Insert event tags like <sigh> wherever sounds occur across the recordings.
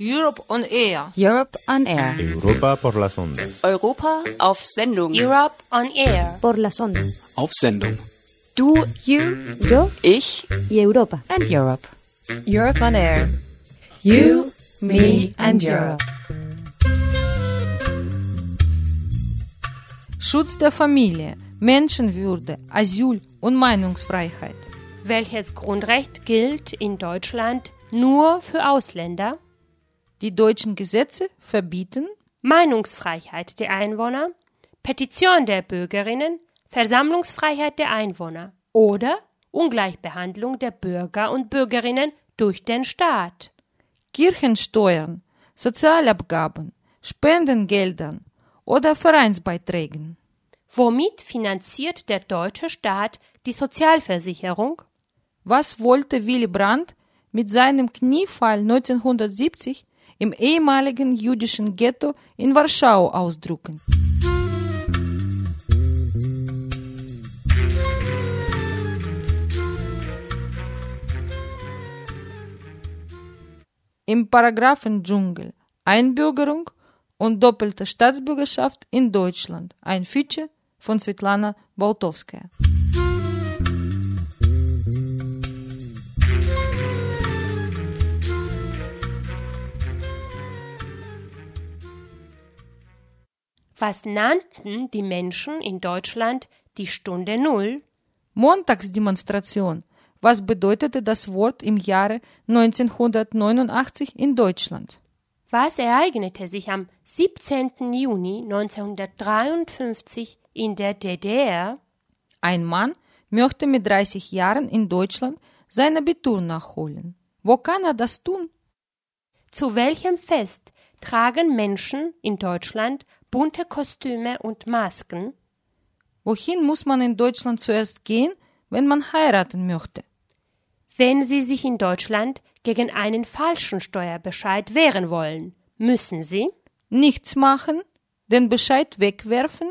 Europe on Air. Europe on Air. Europa por las ondas. Europa auf Sendung. Europe on Air. Por las ondas. Auf Sendung. Du, You, yo ich, y Europa. And Europe. Europe on Air. You, me and Europe. Schutz der Familie, Menschenwürde, Asyl und Meinungsfreiheit. Welches Grundrecht gilt in Deutschland nur für Ausländer? Die deutschen Gesetze verbieten Meinungsfreiheit der Einwohner, Petition der Bürgerinnen, Versammlungsfreiheit der Einwohner oder Ungleichbehandlung der Bürger und Bürgerinnen durch den Staat. Kirchensteuern, Sozialabgaben, Spendengeldern oder Vereinsbeiträgen. Womit finanziert der deutsche Staat die Sozialversicherung? Was wollte Willy Brandt mit seinem Kniefall 1970 im ehemaligen jüdischen Ghetto in Warschau ausdrücken? Im Paragraphendschungel Einbürgerung und doppelte Staatsbürgerschaft in Deutschland. Ein Feature von Svetlana Boltowskaja. Was nannten die Menschen in Deutschland die Stunde Null? Montagsdemonstration. Was bedeutete das Wort im Jahre 1989 in Deutschland? Was ereignete sich am 17. Juni 1953 in der DDR? Ein Mann möchte mit 30 Jahren in Deutschland sein Abitur nachholen. Wo kann er das tun? Zu welchem Fest tragen Menschen in Deutschland bunte Kostüme und Masken? Wohin muss man in Deutschland zuerst gehen, wenn man heiraten möchte? Wenn Sie sich in Deutschland gegen einen falschen Steuerbescheid wehren wollen, müssen Sie Nichts machen, den Bescheid wegwerfen,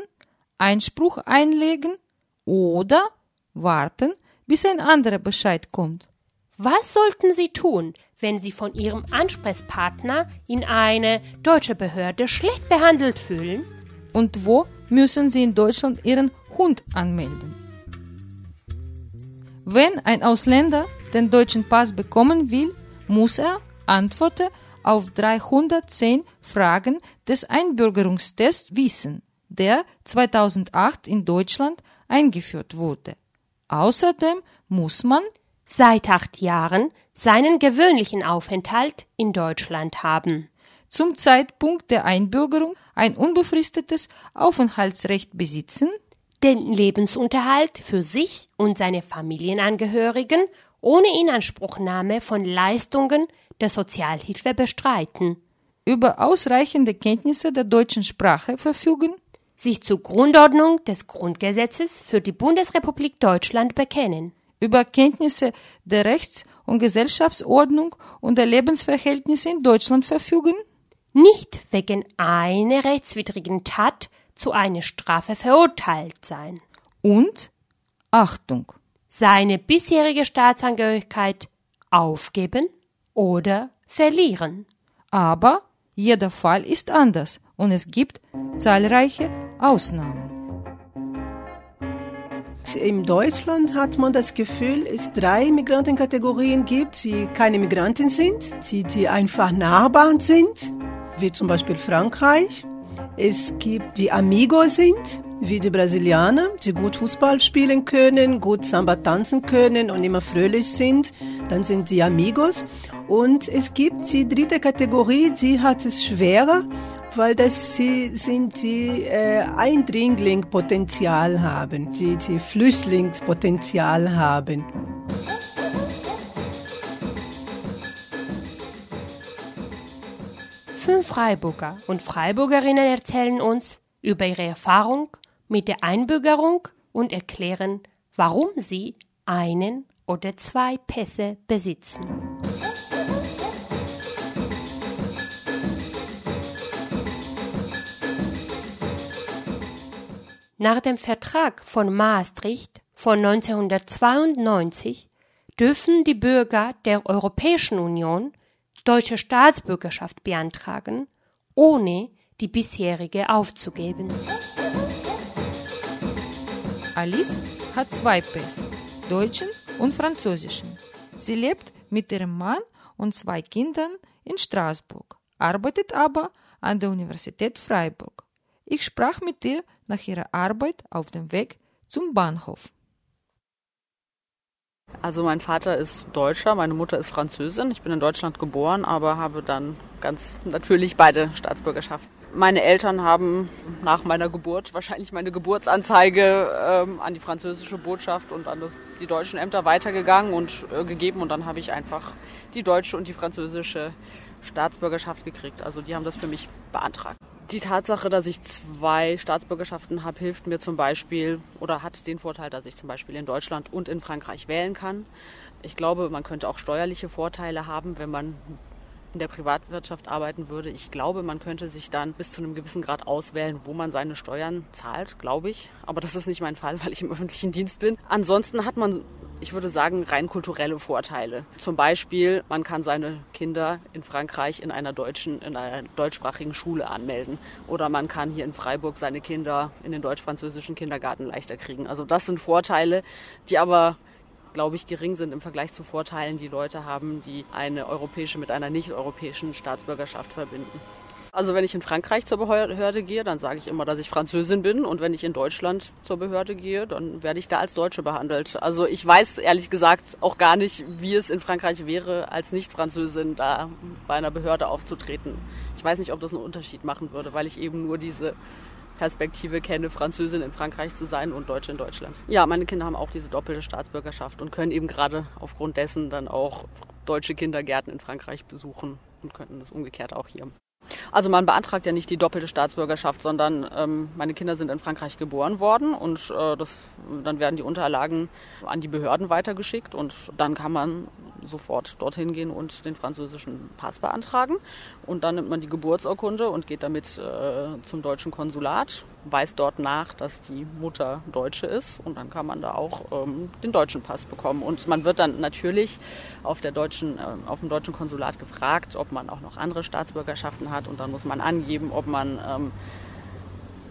Einspruch einlegen oder warten, bis ein anderer Bescheid kommt. Was sollten Sie tun, wenn Sie von Ihrem Ansprechpartner in eine deutsche Behörde schlecht behandelt fühlen? Und wo müssen Sie in Deutschland Ihren Hund anmelden? Wenn ein Ausländer den deutschen Pass bekommen will, muss er Antworten auf 310 Fragen des Einbürgerungstests wissen, der 2008 in Deutschland eingeführt wurde. Außerdem muss man Seit acht Jahren seinen gewöhnlichen Aufenthalt in Deutschland haben. zum Zeitpunkt der Einbürgerung ein unbefristetes Aufenthaltsrecht besitzen, den Lebensunterhalt für sich und seine Familienangehörigen ohne Inanspruchnahme von Leistungen der Sozialhilfe bestreiten, über ausreichende Kenntnisse der deutschen Sprache verfügen, sich zur Grundordnung des Grundgesetzes für die Bundesrepublik Deutschland bekennen, über Kenntnisse der Rechts- und Gesellschaftsordnung und der Lebensverhältnisse in Deutschland verfügen, nicht wegen einer rechtswidrigen Tat zu einer Strafe verurteilt sein, und Achtung, seine bisherige Staatsangehörigkeit aufgeben oder verlieren. aber jeder Fall ist anders und es gibt zahlreiche Ausnahmen. In Deutschland hat man das Gefühl, es drei Migrantenkategorien gibt, die keine Migranten sind, die, die einfach Nachbarn sind, wie zum Beispiel Frankreich. Es gibt die Amigos sind, wie die Brasilianer, die gut Fußball spielen können, gut Samba tanzen können und immer fröhlich sind. Dann sind die Amigos. Und es gibt die dritte Kategorie, die hat es schwerer, weil das sie sind die äh, Eindringlingpotenzial haben, die, die Flüchtlingspotenzial haben. Fünf Freiburger und Freiburgerinnen erzählen uns über ihre Erfahrung mit der Einbürgerung und erklären, warum sie einen oder zwei Pässe besitzen. Nach dem Vertrag von Maastricht von 1992 dürfen die Bürger der Europäischen Union deutsche Staatsbürgerschaft beantragen, ohne die bisherige aufzugeben. Alice hat zwei Pässe, deutschen und französischen. Sie lebt mit ihrem Mann und zwei Kindern in Straßburg, arbeitet aber an der Universität Freiburg. Ich sprach mit ihr nach ihrer Arbeit auf dem Weg zum Bahnhof. Also mein Vater ist Deutscher, meine Mutter ist Französin. Ich bin in Deutschland geboren, aber habe dann ganz natürlich beide Staatsbürgerschaft. Meine Eltern haben nach meiner Geburt wahrscheinlich meine Geburtsanzeige ähm, an die französische Botschaft und an das, die deutschen Ämter weitergegangen und äh, gegeben und dann habe ich einfach die deutsche und die französische Staatsbürgerschaft gekriegt. Also die haben das für mich beantragt. Die Tatsache, dass ich zwei Staatsbürgerschaften habe, hilft mir zum Beispiel oder hat den Vorteil, dass ich zum Beispiel in Deutschland und in Frankreich wählen kann. Ich glaube, man könnte auch steuerliche Vorteile haben, wenn man in der Privatwirtschaft arbeiten würde. Ich glaube, man könnte sich dann bis zu einem gewissen Grad auswählen, wo man seine Steuern zahlt, glaube ich. Aber das ist nicht mein Fall, <laughs> weil ich im öffentlichen Dienst bin. Ansonsten hat man ich würde sagen, rein kulturelle Vorteile. Zum Beispiel, man kann seine Kinder in Frankreich in einer deutschen, in einer deutschsprachigen Schule anmelden. Oder man kann hier in Freiburg seine Kinder in den deutsch-französischen Kindergarten leichter kriegen. Also das sind Vorteile, die aber glaube ich, gering sind im Vergleich zu Vorteilen, die Leute haben, die eine europäische mit einer nicht-europäischen Staatsbürgerschaft verbinden. Also wenn ich in Frankreich zur Behörde gehe, dann sage ich immer, dass ich Französin bin. Und wenn ich in Deutschland zur Behörde gehe, dann werde ich da als Deutsche behandelt. Also ich weiß ehrlich gesagt auch gar nicht, wie es in Frankreich wäre, als Nicht-Französin da bei einer Behörde aufzutreten. Ich weiß nicht, ob das einen Unterschied machen würde, weil ich eben nur diese Perspektive kenne, Französin in Frankreich zu sein und Deutsche in Deutschland. Ja, meine Kinder haben auch diese doppelte Staatsbürgerschaft und können eben gerade aufgrund dessen dann auch deutsche Kindergärten in Frankreich besuchen und könnten das umgekehrt auch hier. Also man beantragt ja nicht die doppelte Staatsbürgerschaft, sondern ähm, meine Kinder sind in Frankreich geboren worden und äh, das, dann werden die Unterlagen an die Behörden weitergeschickt und dann kann man sofort dorthin gehen und den französischen Pass beantragen. Und dann nimmt man die Geburtsurkunde und geht damit äh, zum deutschen Konsulat, weist dort nach, dass die Mutter Deutsche ist und dann kann man da auch ähm, den deutschen Pass bekommen. Und man wird dann natürlich auf, der deutschen, äh, auf dem deutschen Konsulat gefragt, ob man auch noch andere Staatsbürgerschaften hat und dann muss man angeben, ob man ähm,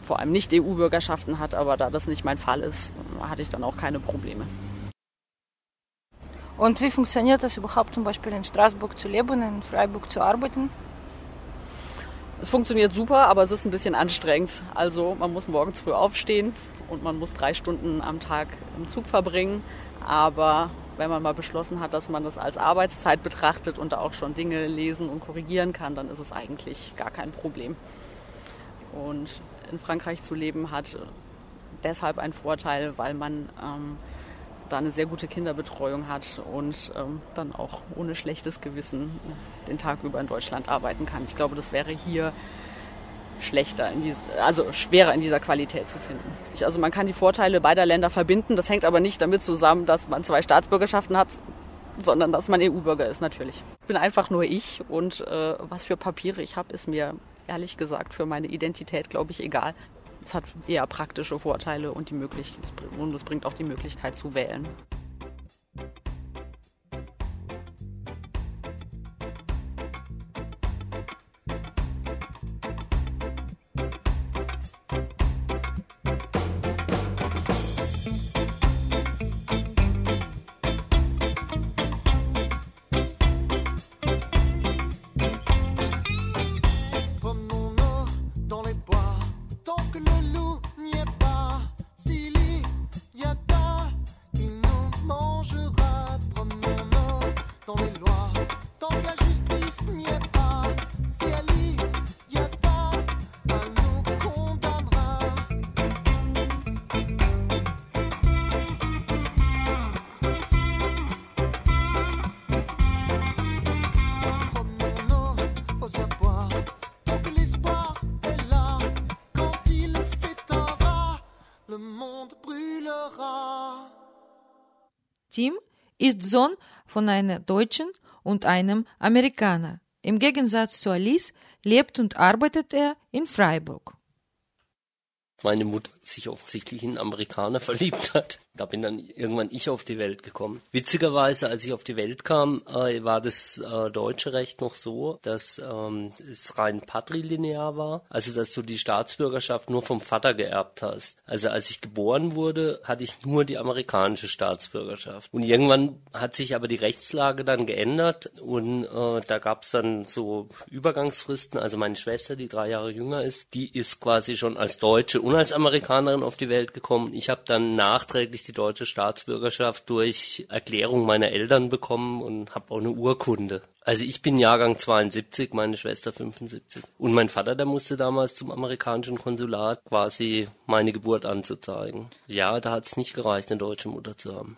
vor allem nicht EU-Bürgerschaften hat, aber da das nicht mein Fall ist, hatte ich dann auch keine Probleme. Und wie funktioniert das überhaupt zum Beispiel in Straßburg zu leben, in Freiburg zu arbeiten? Es funktioniert super, aber es ist ein bisschen anstrengend. Also man muss morgens früh aufstehen und man muss drei Stunden am Tag im Zug verbringen. Aber wenn man mal beschlossen hat, dass man das als Arbeitszeit betrachtet und da auch schon Dinge lesen und korrigieren kann, dann ist es eigentlich gar kein Problem. Und in Frankreich zu leben hat deshalb einen Vorteil, weil man ähm, da eine sehr gute Kinderbetreuung hat und ähm, dann auch ohne schlechtes Gewissen den Tag über in Deutschland arbeiten kann. Ich glaube, das wäre hier schlechter, in dies, also schwerer in dieser Qualität zu finden. Ich, also man kann die Vorteile beider Länder verbinden. Das hängt aber nicht damit zusammen, dass man zwei Staatsbürgerschaften hat, sondern dass man EU-Bürger ist natürlich. Ich bin einfach nur ich und äh, was für Papiere ich habe, ist mir ehrlich gesagt für meine Identität, glaube ich, egal es hat eher praktische Vorteile und die Möglichkeit, und es bringt auch die Möglichkeit zu wählen. Tim ist Sohn von einer Deutschen und einem Amerikaner. Im Gegensatz zu Alice lebt und arbeitet er in Freiburg. Meine Mutter sich offensichtlich in Amerikaner <laughs> verliebt hat. Da bin dann irgendwann ich auf die Welt gekommen. Witzigerweise, als ich auf die Welt kam, äh, war das äh, deutsche Recht noch so, dass ähm, es rein patrilinear war. Also, dass du die Staatsbürgerschaft nur vom Vater geerbt hast. Also, als ich geboren wurde, hatte ich nur die amerikanische Staatsbürgerschaft. Und irgendwann hat sich aber die Rechtslage dann geändert und äh, da gab es dann so Übergangsfristen. Also meine Schwester, die drei Jahre jünger ist, die ist quasi schon als Deutsche und als Amerikanerin auf die Welt gekommen. Ich habe dann nachträglich die deutsche Staatsbürgerschaft durch Erklärung meiner Eltern bekommen und habe auch eine Urkunde. Also ich bin Jahrgang 72, meine Schwester 75. Und mein Vater, der musste damals zum amerikanischen Konsulat quasi meine Geburt anzuzeigen. Ja, da hat es nicht gereicht, eine deutsche Mutter zu haben.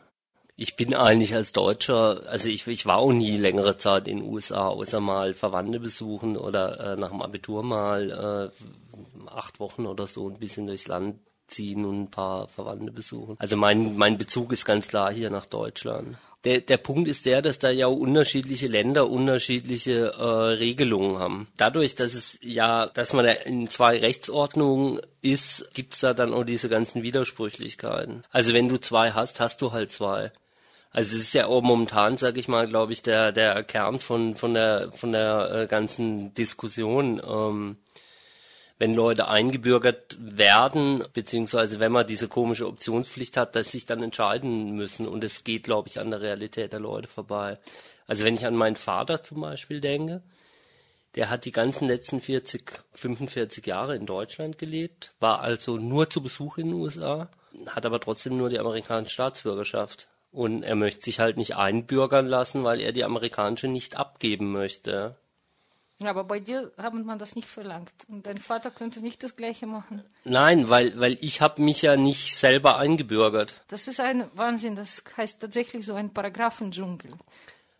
Ich bin eigentlich als Deutscher, also ich, ich war auch nie längere Zeit in den USA, außer mal Verwandte besuchen oder äh, nach dem Abitur mal äh, acht Wochen oder so ein bisschen durchs Land ziehen und ein paar Verwandte besuchen. Also mein, mein Bezug ist ganz klar hier nach Deutschland. Der, der Punkt ist der, dass da ja unterschiedliche Länder unterschiedliche äh, Regelungen haben. Dadurch, dass es ja, dass man in zwei Rechtsordnungen ist, gibt's da dann auch diese ganzen Widersprüchlichkeiten. Also wenn du zwei hast, hast du halt zwei. Also es ist ja auch momentan, sag ich mal, glaube ich, der der Kern von von der von der äh, ganzen Diskussion. Ähm, wenn Leute eingebürgert werden, beziehungsweise wenn man diese komische Optionspflicht hat, dass sich dann entscheiden müssen. Und es geht, glaube ich, an der Realität der Leute vorbei. Also wenn ich an meinen Vater zum Beispiel denke, der hat die ganzen letzten 40, 45 Jahre in Deutschland gelebt, war also nur zu Besuch in den USA, hat aber trotzdem nur die amerikanische Staatsbürgerschaft. Und er möchte sich halt nicht einbürgern lassen, weil er die amerikanische nicht abgeben möchte. Aber bei dir hat man das nicht verlangt. Und dein Vater könnte nicht das Gleiche machen. Nein, weil, weil ich habe mich ja nicht selber eingebürgert. Das ist ein Wahnsinn. Das heißt tatsächlich so ein Paragraphendschungel.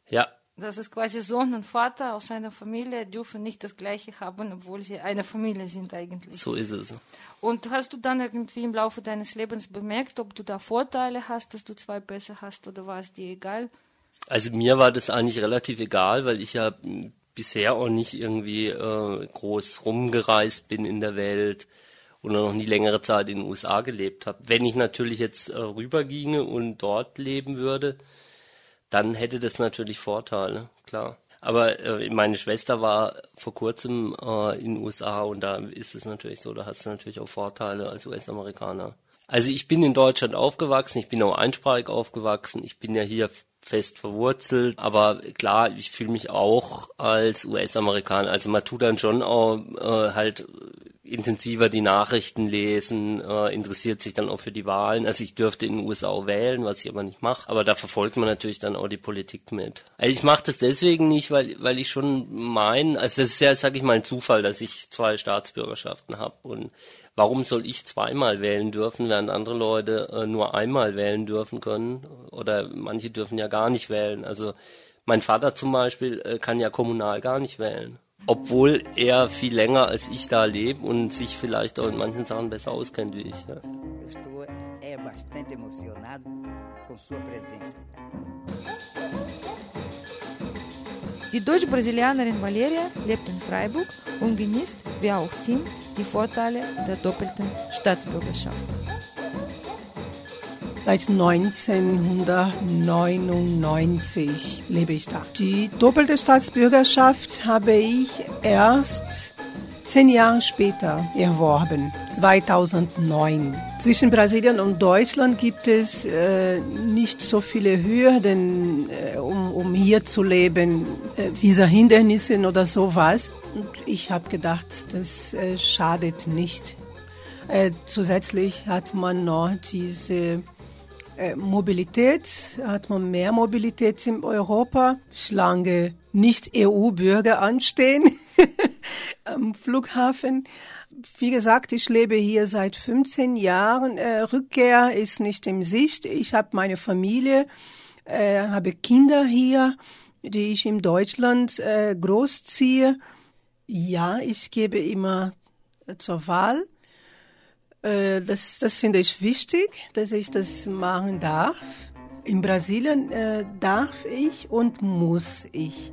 Ja. Das ist quasi Sohn und Vater aus einer Familie dürfen nicht das Gleiche haben, obwohl sie eine Familie sind eigentlich. So ist es. Und hast du dann irgendwie im Laufe deines Lebens bemerkt, ob du da Vorteile hast, dass du zwei Pässe hast oder war es dir egal? Also mir war das eigentlich relativ egal, weil ich ja bisher auch nicht irgendwie äh, groß rumgereist bin in der Welt oder noch nie längere Zeit in den USA gelebt habe. Wenn ich natürlich jetzt äh, rüberginge und dort leben würde, dann hätte das natürlich Vorteile, klar. Aber äh, meine Schwester war vor kurzem äh, in den USA und da ist es natürlich so, da hast du natürlich auch Vorteile als US-Amerikaner. Also ich bin in Deutschland aufgewachsen, ich bin auch einsprachig aufgewachsen, ich bin ja hier fest verwurzelt. Aber klar, ich fühle mich auch als US-Amerikaner. Also man tut dann schon auch äh, halt intensiver die Nachrichten lesen, äh, interessiert sich dann auch für die Wahlen. Also ich dürfte in den USA wählen, was ich aber nicht mache. Aber da verfolgt man natürlich dann auch die Politik mit. Also ich mache das deswegen nicht, weil weil ich schon meine, also das ist ja, sag ich mal, ein Zufall, dass ich zwei Staatsbürgerschaften habe und warum soll ich zweimal wählen dürfen, während andere Leute äh, nur einmal wählen dürfen können? Oder manche dürfen ja gar nicht wählen. Also mein Vater zum Beispiel äh, kann ja kommunal gar nicht wählen. Obwohl er viel länger als ich da lebt und sich vielleicht auch in manchen Sachen besser auskennt wie ich. Ja. Die Deutsch-Brasilianerin Valeria lebt in Freiburg und genießt, wie auch Tim, die Vorteile der doppelten Staatsbürgerschaft. Seit 1999 lebe ich da. Die doppelte Staatsbürgerschaft habe ich erst zehn Jahre später erworben, 2009. Zwischen Brasilien und Deutschland gibt es äh, nicht so viele Hürden, äh, um, um hier zu leben, äh, Visa-Hindernisse oder sowas. Und ich habe gedacht, das äh, schadet nicht. Äh, zusätzlich hat man noch diese Mobilität, hat man mehr Mobilität in Europa. Schlange nicht EU-Bürger anstehen <laughs> am Flughafen. Wie gesagt, ich lebe hier seit 15 Jahren. Äh, Rückkehr ist nicht im Sicht. Ich habe meine Familie, äh, habe Kinder hier, die ich in Deutschland äh, großziehe. Ja, ich gebe immer äh, zur Wahl. Äh, das, das finde ich wichtig, dass ich das machen darf. In Brasilien äh, darf ich und muss ich.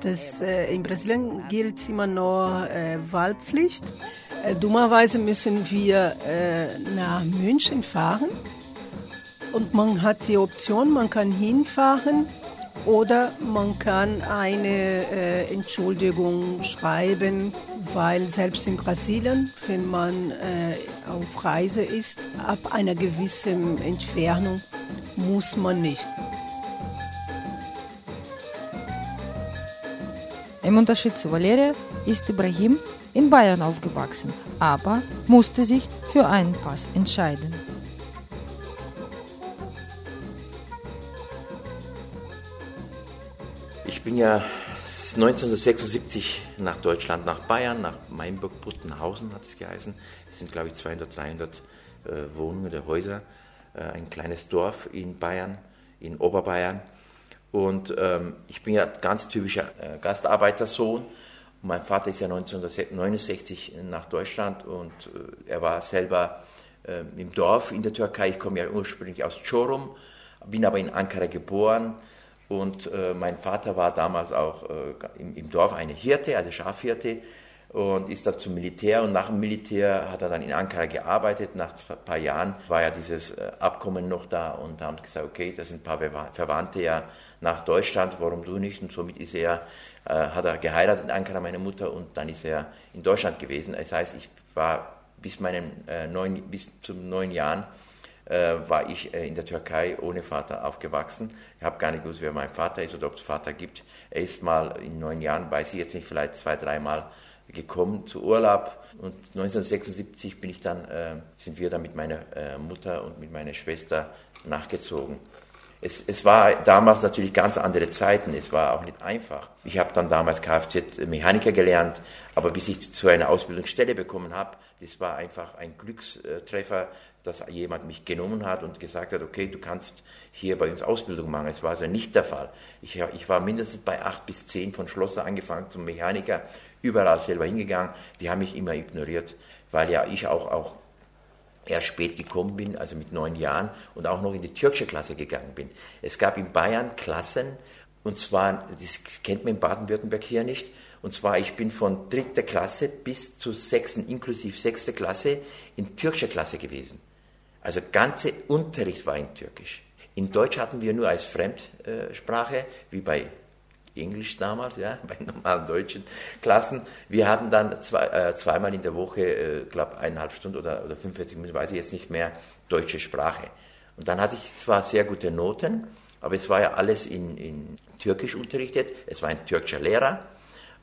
Das, äh, in Brasilien gilt immer noch äh, Wahlpflicht. Äh, dummerweise müssen wir äh, nach München fahren und man hat die Option, man kann hinfahren oder man kann eine äh, Entschuldigung schreiben, weil selbst in Brasilien, wenn man äh, auf Reise ist, ab einer gewissen Entfernung muss man nicht. Im Unterschied zu Valeria ist Ibrahim in Bayern aufgewachsen, aber musste sich für einen Pass entscheiden. Bin ja 1976 nach Deutschland, nach Bayern, nach Mainburg-Buttenhausen hat es geheißen. Es sind, glaube ich, 200, 300 äh, Wohnungen oder Häuser. Äh, ein kleines Dorf in Bayern, in Oberbayern. Und ähm, ich bin ja ganz typischer äh, Gastarbeitersohn. Mein Vater ist ja 1969 nach Deutschland und äh, er war selber äh, im Dorf in der Türkei. Ich komme ja ursprünglich aus Çorum, bin aber in Ankara geboren und äh, mein Vater war damals auch äh, im, im, Dorf eine Hirte, also Schafhirte, und ist dann zum Militär. Und nach dem Militär hat er dann in Ankara gearbeitet. Nach ein paar Jahren war ja dieses äh, Abkommen noch da und da haben gesagt, okay, da sind ein paar Verwandte ja nach Deutschland, warum du nicht? Und somit ist er, äh, hat er geheiratet in Ankara, meine Mutter, und dann ist er in Deutschland gewesen. Das heißt, ich war bis, meinen, äh, neun, bis zum neun Jahren äh, war ich äh, in der Türkei ohne Vater aufgewachsen. Ich habe gar nicht gewusst, wer mein Vater ist oder ob es Vater gibt. Er ist mal in neun Jahren, weiß ich jetzt nicht, vielleicht zwei, dreimal gekommen zu Urlaub und 1976 bin ich dann, äh, sind wir dann mit meiner äh, Mutter und mit meiner Schwester nachgezogen. Es, es, war damals natürlich ganz andere Zeiten, es war auch nicht einfach. Ich habe dann damals Kfz-Mechaniker gelernt, aber bis ich zu einer Ausbildungsstelle bekommen habe, das war einfach ein Glückstreffer, dass jemand mich genommen hat und gesagt hat, okay, du kannst hier bei uns Ausbildung machen. Es war also nicht der Fall. Ich, ich war mindestens bei acht bis zehn von Schlosser angefangen zum Mechaniker, überall selber hingegangen. Die haben mich immer ignoriert, weil ja ich auch, auch erst spät gekommen bin, also mit neun Jahren und auch noch in die türkische Klasse gegangen bin. Es gab in Bayern Klassen, und zwar, das kennt man in Baden-Württemberg hier nicht, und zwar, ich bin von dritter Klasse bis zur sechsten, inklusive sechster Klasse, in türkischer Klasse gewesen. Also ganze Unterricht war in Türkisch. In Deutsch hatten wir nur als Fremdsprache, wie bei Englisch damals, ja, <laughs> bei normalen deutschen Klassen. Wir hatten dann zwei, äh, zweimal in der Woche, äh, glaube eineinhalb Stunden oder, oder 45 Minuten, weiß ich jetzt nicht mehr, deutsche Sprache. Und dann hatte ich zwar sehr gute Noten, aber es war ja alles in, in Türkisch unterrichtet. Es war ein türkischer Lehrer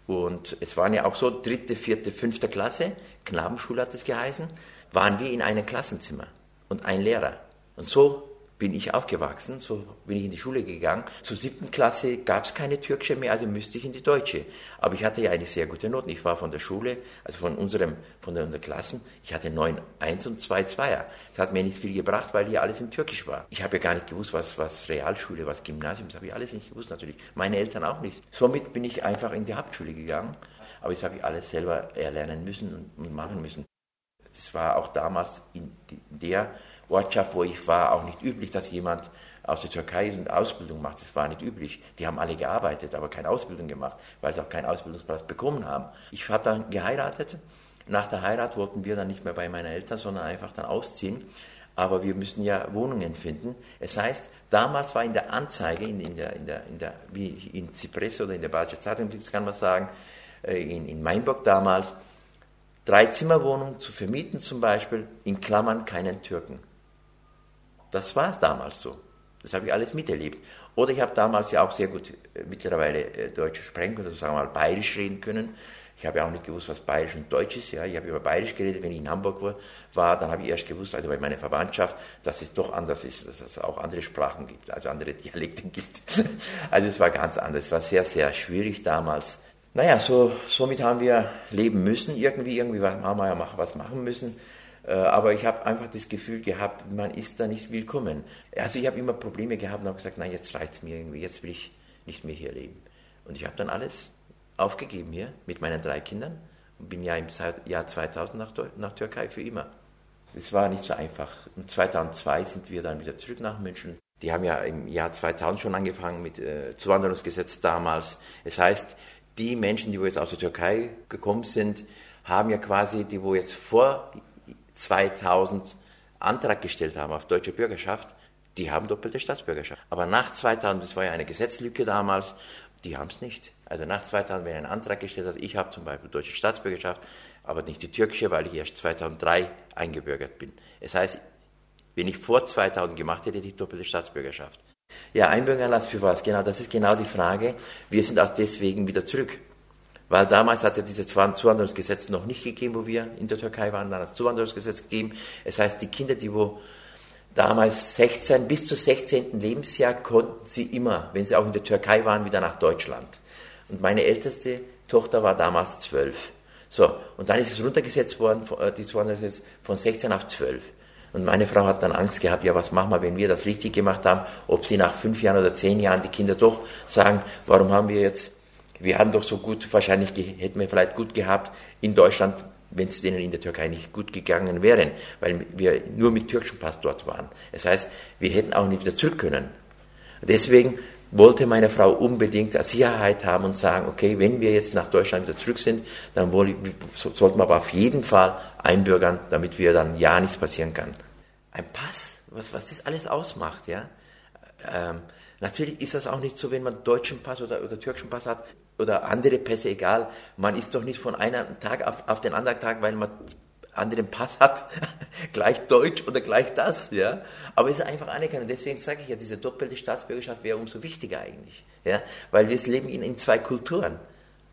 und es waren ja auch so dritte, vierte, fünfte Klasse, Knabenschule hat es geheißen, waren wir in einem Klassenzimmer und ein Lehrer. Und so bin ich aufgewachsen, so bin ich in die Schule gegangen. Zur siebten Klasse gab es keine türkische mehr, also müsste ich in die deutsche. Aber ich hatte ja eine sehr gute Note. Ich war von der Schule, also von unserem, von den Klassen, ich hatte 9, 1 und 2, 2er. Das hat mir nicht viel gebracht, weil hier alles in Türkisch war. Ich habe ja gar nicht gewusst, was, was Realschule, was Gymnasium, das habe ich alles nicht gewusst natürlich. Meine Eltern auch nicht. Somit bin ich einfach in die Hauptschule gegangen. Aber das habe ich alles selber erlernen müssen und machen müssen. Das war auch damals in der Ortschaft, wo ich war, auch nicht üblich, dass jemand aus der Türkei eine Ausbildung macht. Das war nicht üblich. Die haben alle gearbeitet, aber keine Ausbildung gemacht, weil sie auch keinen Ausbildungsplatz bekommen haben. Ich habe dann geheiratet. Nach der Heirat wollten wir dann nicht mehr bei meinen Eltern, sondern einfach dann ausziehen. Aber wir müssen ja Wohnungen finden. Es heißt, damals war in der Anzeige, in, in der, in der, in der, wie in Zypress oder in der Badische Zeitung, kann man sagen, äh, in, in Mainburg damals, Dreizimmerwohnung zu vermieten zum Beispiel, in Klammern keinen Türken. Das war damals so. Das habe ich alles miterlebt. Oder ich habe damals ja auch sehr gut äh, mittlerweile äh, Deutsch sprechen können, also sagen wir mal Bayerisch reden können. Ich habe ja auch nicht gewusst, was Bayerisch und Deutsch ist. Ja. Ich habe über Bayerisch geredet, wenn ich in Hamburg war, war dann habe ich erst gewusst, also bei meiner Verwandtschaft, dass es doch anders ist, dass es auch andere Sprachen gibt, also andere Dialekte <laughs> gibt. Also es war ganz anders. Es war sehr, sehr schwierig damals. Naja, so, somit haben wir leben müssen, irgendwie, irgendwie haben wir ja was machen müssen. Äh, aber ich habe einfach das Gefühl gehabt, man ist da nicht willkommen. Also ich habe immer Probleme gehabt und habe gesagt, nein, jetzt reicht es mir irgendwie, jetzt will ich nicht mehr hier leben. Und ich habe dann alles aufgegeben hier mit meinen drei Kindern und bin ja im Jahr 2000 nach, nach Türkei für immer. Es war nicht so einfach. Und 2002 sind wir dann wieder zurück nach München. Die haben ja im Jahr 2000 schon angefangen mit äh, Zuwanderungsgesetz damals. Es heißt, die Menschen, die wo jetzt aus der Türkei gekommen sind, haben ja quasi, die wo jetzt vor 2000 Antrag gestellt haben auf deutsche Bürgerschaft, die haben doppelte Staatsbürgerschaft. Aber nach 2000, das war ja eine Gesetzlücke damals, die haben es nicht. Also nach 2000, wenn ein Antrag gestellt hat, ich habe zum Beispiel deutsche Staatsbürgerschaft, aber nicht die türkische, weil ich erst 2003 eingebürgert bin. Es das heißt, wenn ich vor 2000 gemacht hätte, hätte ich doppelte Staatsbürgerschaft. Ja, Einbürgerlass für was? Genau, das ist genau die Frage. Wir sind auch deswegen wieder zurück. Weil damals hat es ja dieses Zuwanderungsgesetz noch nicht gegeben, wo wir in der Türkei waren, dann das Zuwanderungsgesetz gegeben. Es heißt, die Kinder, die wo damals 16, bis zum 16. Lebensjahr konnten sie immer, wenn sie auch in der Türkei waren, wieder nach Deutschland. Und meine älteste Tochter war damals 12. So, und dann ist es runtergesetzt worden, äh, die Zuwanderungsgesetz von 16 auf 12. Und meine Frau hat dann Angst gehabt, ja, was machen wir, wenn wir das richtig gemacht haben, ob sie nach fünf Jahren oder zehn Jahren die Kinder doch sagen, warum haben wir jetzt, wir hatten doch so gut, wahrscheinlich hätten wir vielleicht gut gehabt in Deutschland, wenn es denen in der Türkei nicht gut gegangen wären, weil wir nur mit türkischem Pass dort waren. Das heißt, wir hätten auch nicht wieder zurück können. Deswegen wollte meine Frau unbedingt Sicherheit haben und sagen, okay, wenn wir jetzt nach Deutschland wieder zurück sind, dann sollten wir aber auf jeden Fall einbürgern, damit wir dann ja nichts passieren kann. Ein Pass, was, was das alles ausmacht, ja. Ähm, natürlich ist das auch nicht so, wenn man deutschen Pass oder, oder türkischen Pass hat oder andere Pässe, egal. Man ist doch nicht von einem Tag auf, auf den anderen Tag, weil man anderen Pass hat, <laughs> gleich Deutsch oder gleich das, ja. Aber es ist einfach anerkannt. Deswegen sage ich ja, diese doppelte Staatsbürgerschaft wäre umso wichtiger eigentlich, ja. Weil wir leben in, in zwei Kulturen.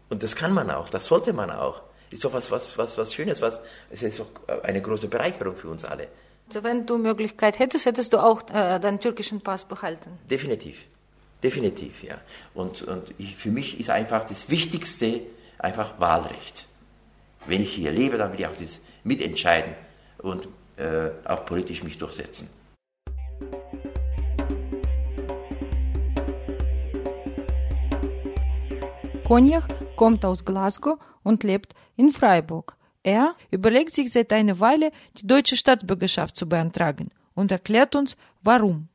Und das kann man auch, das sollte man auch. Ist doch was, was, was, was Schönes, was, es ist doch eine große Bereicherung für uns alle. Also wenn du Möglichkeit hättest, hättest du auch äh, deinen türkischen Pass behalten? Definitiv. Definitiv, ja. Und, und ich, für mich ist einfach das Wichtigste einfach Wahlrecht. Wenn ich hier lebe, dann will ich auch das mitentscheiden und äh, auch politisch mich durchsetzen. Konjach kommt aus Glasgow und lebt in Freiburg. Er überlegt sich seit einer Weile, die deutsche Staatsbürgerschaft zu beantragen und erklärt uns, warum.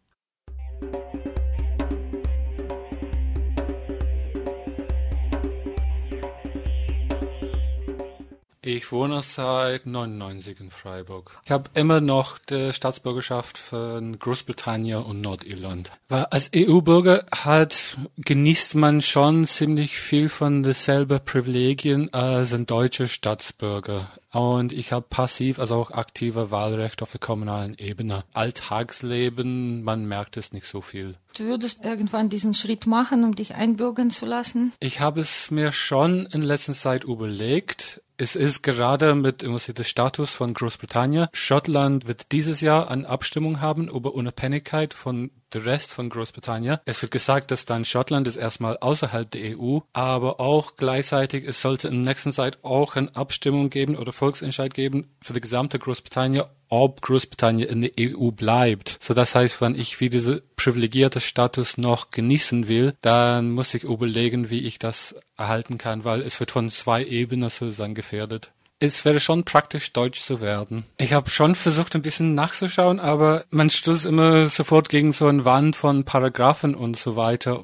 Ich wohne seit 99 in Freiburg. Ich habe immer noch die Staatsbürgerschaft von Großbritannien und Nordirland. Weil als EU-Bürger hat, genießt man schon ziemlich viel von derselben Privilegien als ein deutscher Staatsbürger. Und ich habe passiv, also auch aktive Wahlrecht auf der kommunalen Ebene. Alltagsleben, man merkt es nicht so viel. Du würdest irgendwann diesen Schritt machen, um dich einbürgern zu lassen? Ich habe es mir schon in letzter Zeit überlegt. Es ist gerade mit dem Status von Großbritannien. Schottland wird dieses Jahr eine Abstimmung haben über Unabhängigkeit von der Rest von Großbritannien. Es wird gesagt, dass dann Schottland ist erstmal außerhalb der EU, aber auch gleichzeitig, es sollte in der nächsten Zeit auch eine Abstimmung geben oder Volksentscheid geben für die gesamte Großbritannien, ob Großbritannien in der EU bleibt. So das heißt, wenn ich wie diese privilegierte Status noch genießen will, dann muss ich überlegen, wie ich das erhalten kann, weil es wird von zwei Ebenen sozusagen gefährdet es wäre schon praktisch, deutsch zu werden. Ich habe schon versucht, ein bisschen nachzuschauen, aber man stößt immer sofort gegen so eine Wand von Paragraphen und so weiter.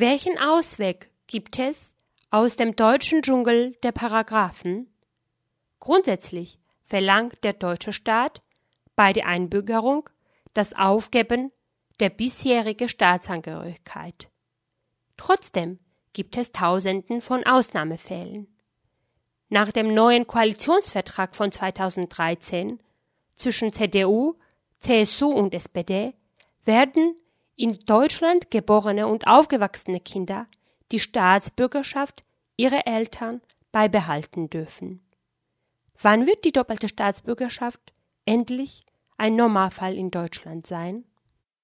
Welchen Ausweg gibt es aus dem deutschen Dschungel der Paragraphen? Grundsätzlich verlangt der deutsche Staat bei der Einbürgerung das Aufgeben der bisherigen Staatsangehörigkeit. Trotzdem gibt es Tausenden von Ausnahmefällen. Nach dem neuen Koalitionsvertrag von 2013 zwischen CDU, CSU und SPD werden in Deutschland geborene und aufgewachsene Kinder die Staatsbürgerschaft ihrer Eltern beibehalten dürfen. Wann wird die doppelte Staatsbürgerschaft endlich ein Normalfall in Deutschland sein?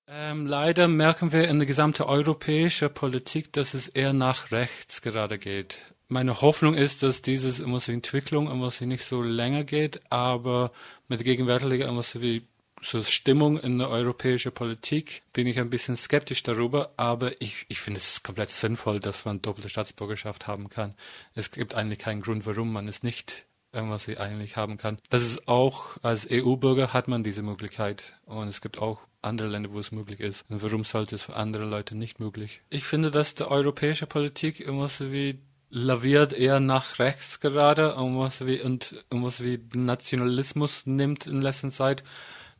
Ähm, leider merken wir in der gesamten europäischen Politik, dass es eher nach rechts gerade geht. Meine Hoffnung ist, dass diese Entwicklung nicht so länger geht, aber mit gegenwärtiger wie so Stimmung in der europäischen Politik bin ich ein bisschen skeptisch darüber, aber ich, ich finde es komplett sinnvoll, dass man doppelte Staatsbürgerschaft haben kann. Es gibt eigentlich keinen Grund, warum man es nicht was sie eigentlich haben kann. Das ist auch, als EU-Bürger hat man diese Möglichkeit. Und es gibt auch andere Länder, wo es möglich ist. Und warum sollte es für andere Leute nicht möglich? Ich finde, dass die europäische Politik immer so wie laviert eher nach rechts gerade und was wie und was wie Nationalismus nimmt in letzter Zeit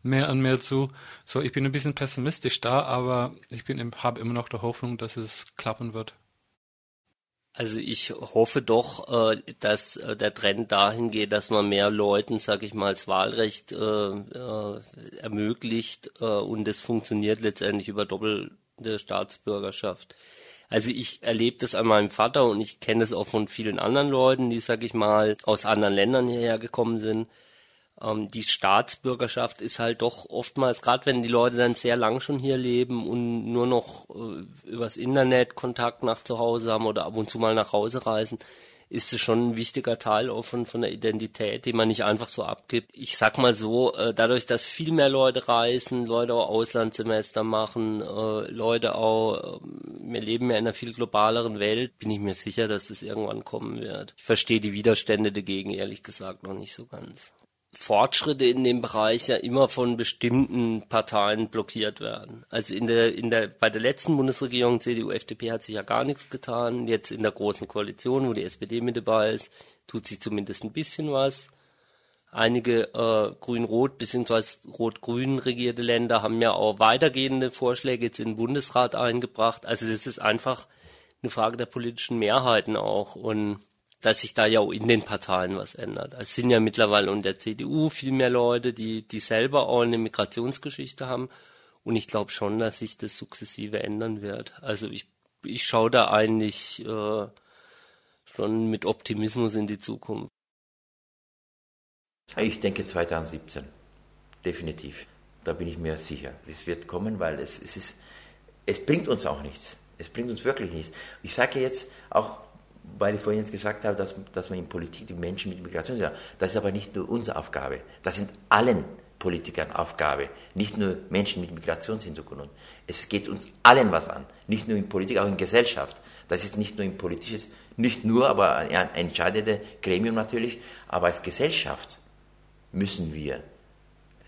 mehr und mehr zu. So, ich bin ein bisschen pessimistisch da, aber ich bin habe immer noch die Hoffnung, dass es klappen wird. Also ich hoffe doch, äh, dass äh, der Trend dahin geht, dass man mehr Leuten, sag ich mal, das Wahlrecht äh, ermöglicht und es funktioniert letztendlich über doppelte Staatsbürgerschaft. Also ich erlebe das an meinem Vater und ich kenne es auch von vielen anderen Leuten, die, sag ich mal, aus anderen Ländern hierher gekommen sind ähm, die Staatsbürgerschaft ist halt doch oftmals, gerade wenn die Leute dann sehr lang schon hier leben und nur noch äh, übers Internet Kontakt nach zu Hause haben oder ab und zu mal nach Hause reisen, ist es schon ein wichtiger Teil auch von, von der Identität, die man nicht einfach so abgibt. Ich sag mal so, äh, dadurch, dass viel mehr Leute reisen, Leute auch Auslandssemester machen, äh, Leute auch, äh, wir leben ja in einer viel globaleren Welt, bin ich mir sicher, dass es irgendwann kommen wird. Ich verstehe die Widerstände dagegen ehrlich gesagt noch nicht so ganz. Fortschritte in dem Bereich ja immer von bestimmten Parteien blockiert werden. Also in der, in der, bei der letzten Bundesregierung CDU, FDP hat sich ja gar nichts getan. Jetzt in der großen Koalition, wo die SPD mit dabei ist, tut sich zumindest ein bisschen was. Einige äh, grün-rot bzw. rot-grün regierte Länder haben ja auch weitergehende Vorschläge jetzt in den Bundesrat eingebracht. Also das ist einfach eine Frage der politischen Mehrheiten auch. Und dass sich da ja auch in den Parteien was ändert. Es sind ja mittlerweile unter der CDU viel mehr Leute, die, die selber auch eine Migrationsgeschichte haben. Und ich glaube schon, dass sich das sukzessive ändern wird. Also ich, ich schaue da eigentlich äh, schon mit Optimismus in die Zukunft. Ich denke 2017. Definitiv. Da bin ich mir sicher. Es wird kommen, weil es, es ist, es bringt uns auch nichts. Es bringt uns wirklich nichts. Ich sage jetzt auch weil ich vorhin jetzt gesagt habe, dass, dass man in Politik die Menschen mit Migration. Das ist aber nicht nur unsere Aufgabe. Das sind allen Politikern Aufgabe. Nicht nur Menschen mit Migrationshintergrund. Es geht uns allen was an. Nicht nur in Politik, auch in Gesellschaft. Das ist nicht nur ein politisches, nicht nur, aber ein, ein entscheidendes Gremium natürlich. Aber als Gesellschaft müssen wir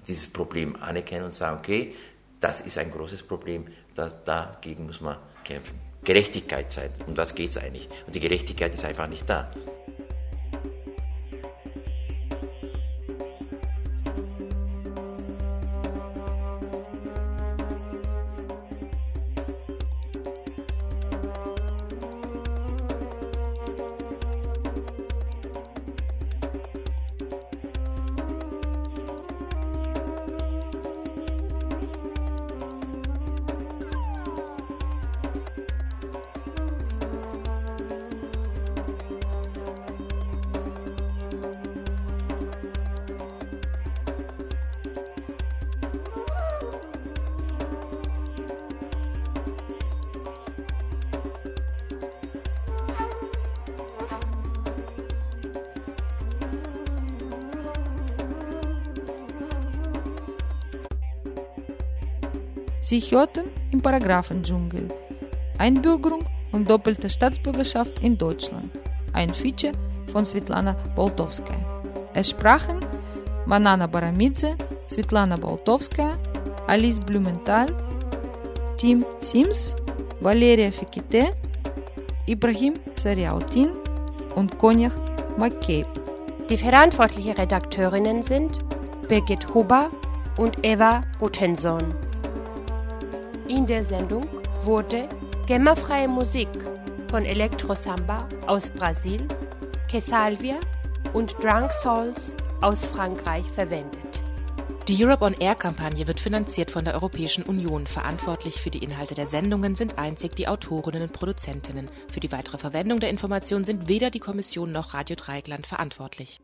dieses Problem anerkennen und sagen, okay, das ist ein großes Problem, da, dagegen muss man kämpfen. Gerechtigkeit sein. Um das geht es eigentlich. Und die Gerechtigkeit ist einfach nicht da. Sie hörten im Paragraphendschungel Einbürgerung und doppelte Staatsbürgerschaft in Deutschland. Ein Feature von Svetlana Boltowskaja. Es sprachen Manana Baramidze, Svetlana Boltowskaja, Alice Blumenthal, Tim Sims, Valeria Fekite, Ibrahim Sariautin und Konjach McCabe. Die verantwortlichen Redakteurinnen sind Birgit Huber und Eva Butenson. In der Sendung wurde GEMA-freie Musik von Electro Samba aus Brasil, Quesalvia und Drunk Souls aus Frankreich verwendet. Die Europe on Air Kampagne wird finanziert von der Europäischen Union. Verantwortlich für die Inhalte der Sendungen sind einzig die Autorinnen und Produzentinnen. Für die weitere Verwendung der Informationen sind weder die Kommission noch Radio Dreieckland verantwortlich.